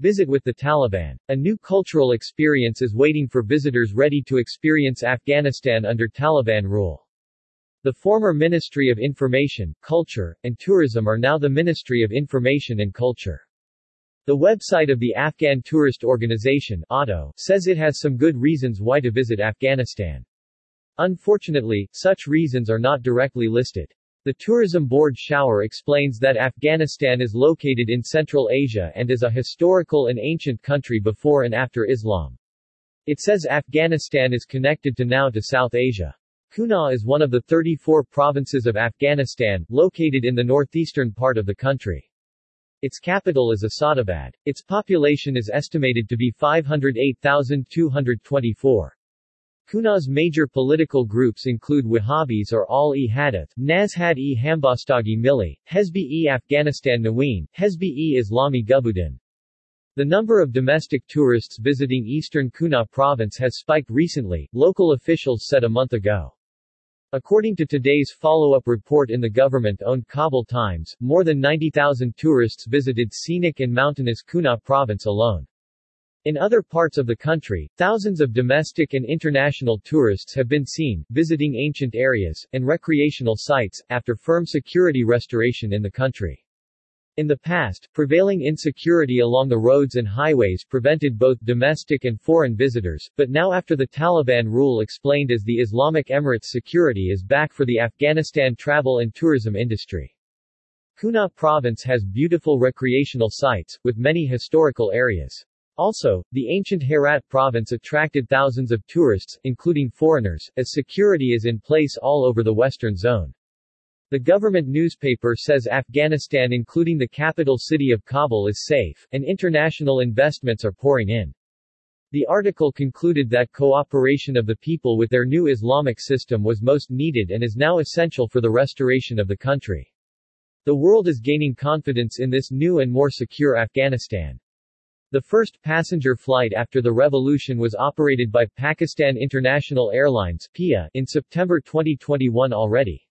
Visit with the Taliban. A new cultural experience is waiting for visitors ready to experience Afghanistan under Taliban rule. The former Ministry of Information, Culture, and Tourism are now the Ministry of Information and Culture. The website of the Afghan Tourist Organization ATO, says it has some good reasons why to visit Afghanistan. Unfortunately, such reasons are not directly listed. The Tourism Board Shower explains that Afghanistan is located in Central Asia and is a historical and ancient country before and after Islam. It says Afghanistan is connected to now to South Asia. Kunar is one of the 34 provinces of Afghanistan, located in the northeastern part of the country. Its capital is Asadabad. Its population is estimated to be 508,224. Kunar's major political groups include Wahhabis or Al-e-Hadith, Nazhad-e Hambastagi Milli, Hezbi-e Afghanistan Naween, Hezbi-e Islami Gulbuddin. The number of domestic tourists visiting eastern Kunar province has spiked recently, local officials said a month ago. According to today's follow-up report in the government-owned Kabul Times, more than 90,000 tourists visited scenic and mountainous Kunar province alone. In other parts of the country, thousands of domestic and international tourists have been seen, visiting ancient areas, and recreational sites, after firm security restoration in the country. In the past, prevailing insecurity along the roads and highways prevented both domestic and foreign visitors, but now after the Taliban rule explained as the Islamic Emirates security is back for the Afghanistan travel and tourism industry. Kunar province has beautiful recreational sites, with many historical areas. Also, the ancient Herat province attracted thousands of tourists, including foreigners, as security is in place all over the western zone. The government newspaper says Afghanistan including the capital city of Kabul is safe, and international investments are pouring in. The article concluded that cooperation of the people with their new Islamic system was most needed and is now essential for the restoration of the country. The world is gaining confidence in this new and more secure Afghanistan. The first passenger flight after the revolution was operated by Pakistan International Airlines PIA in September 2021 already.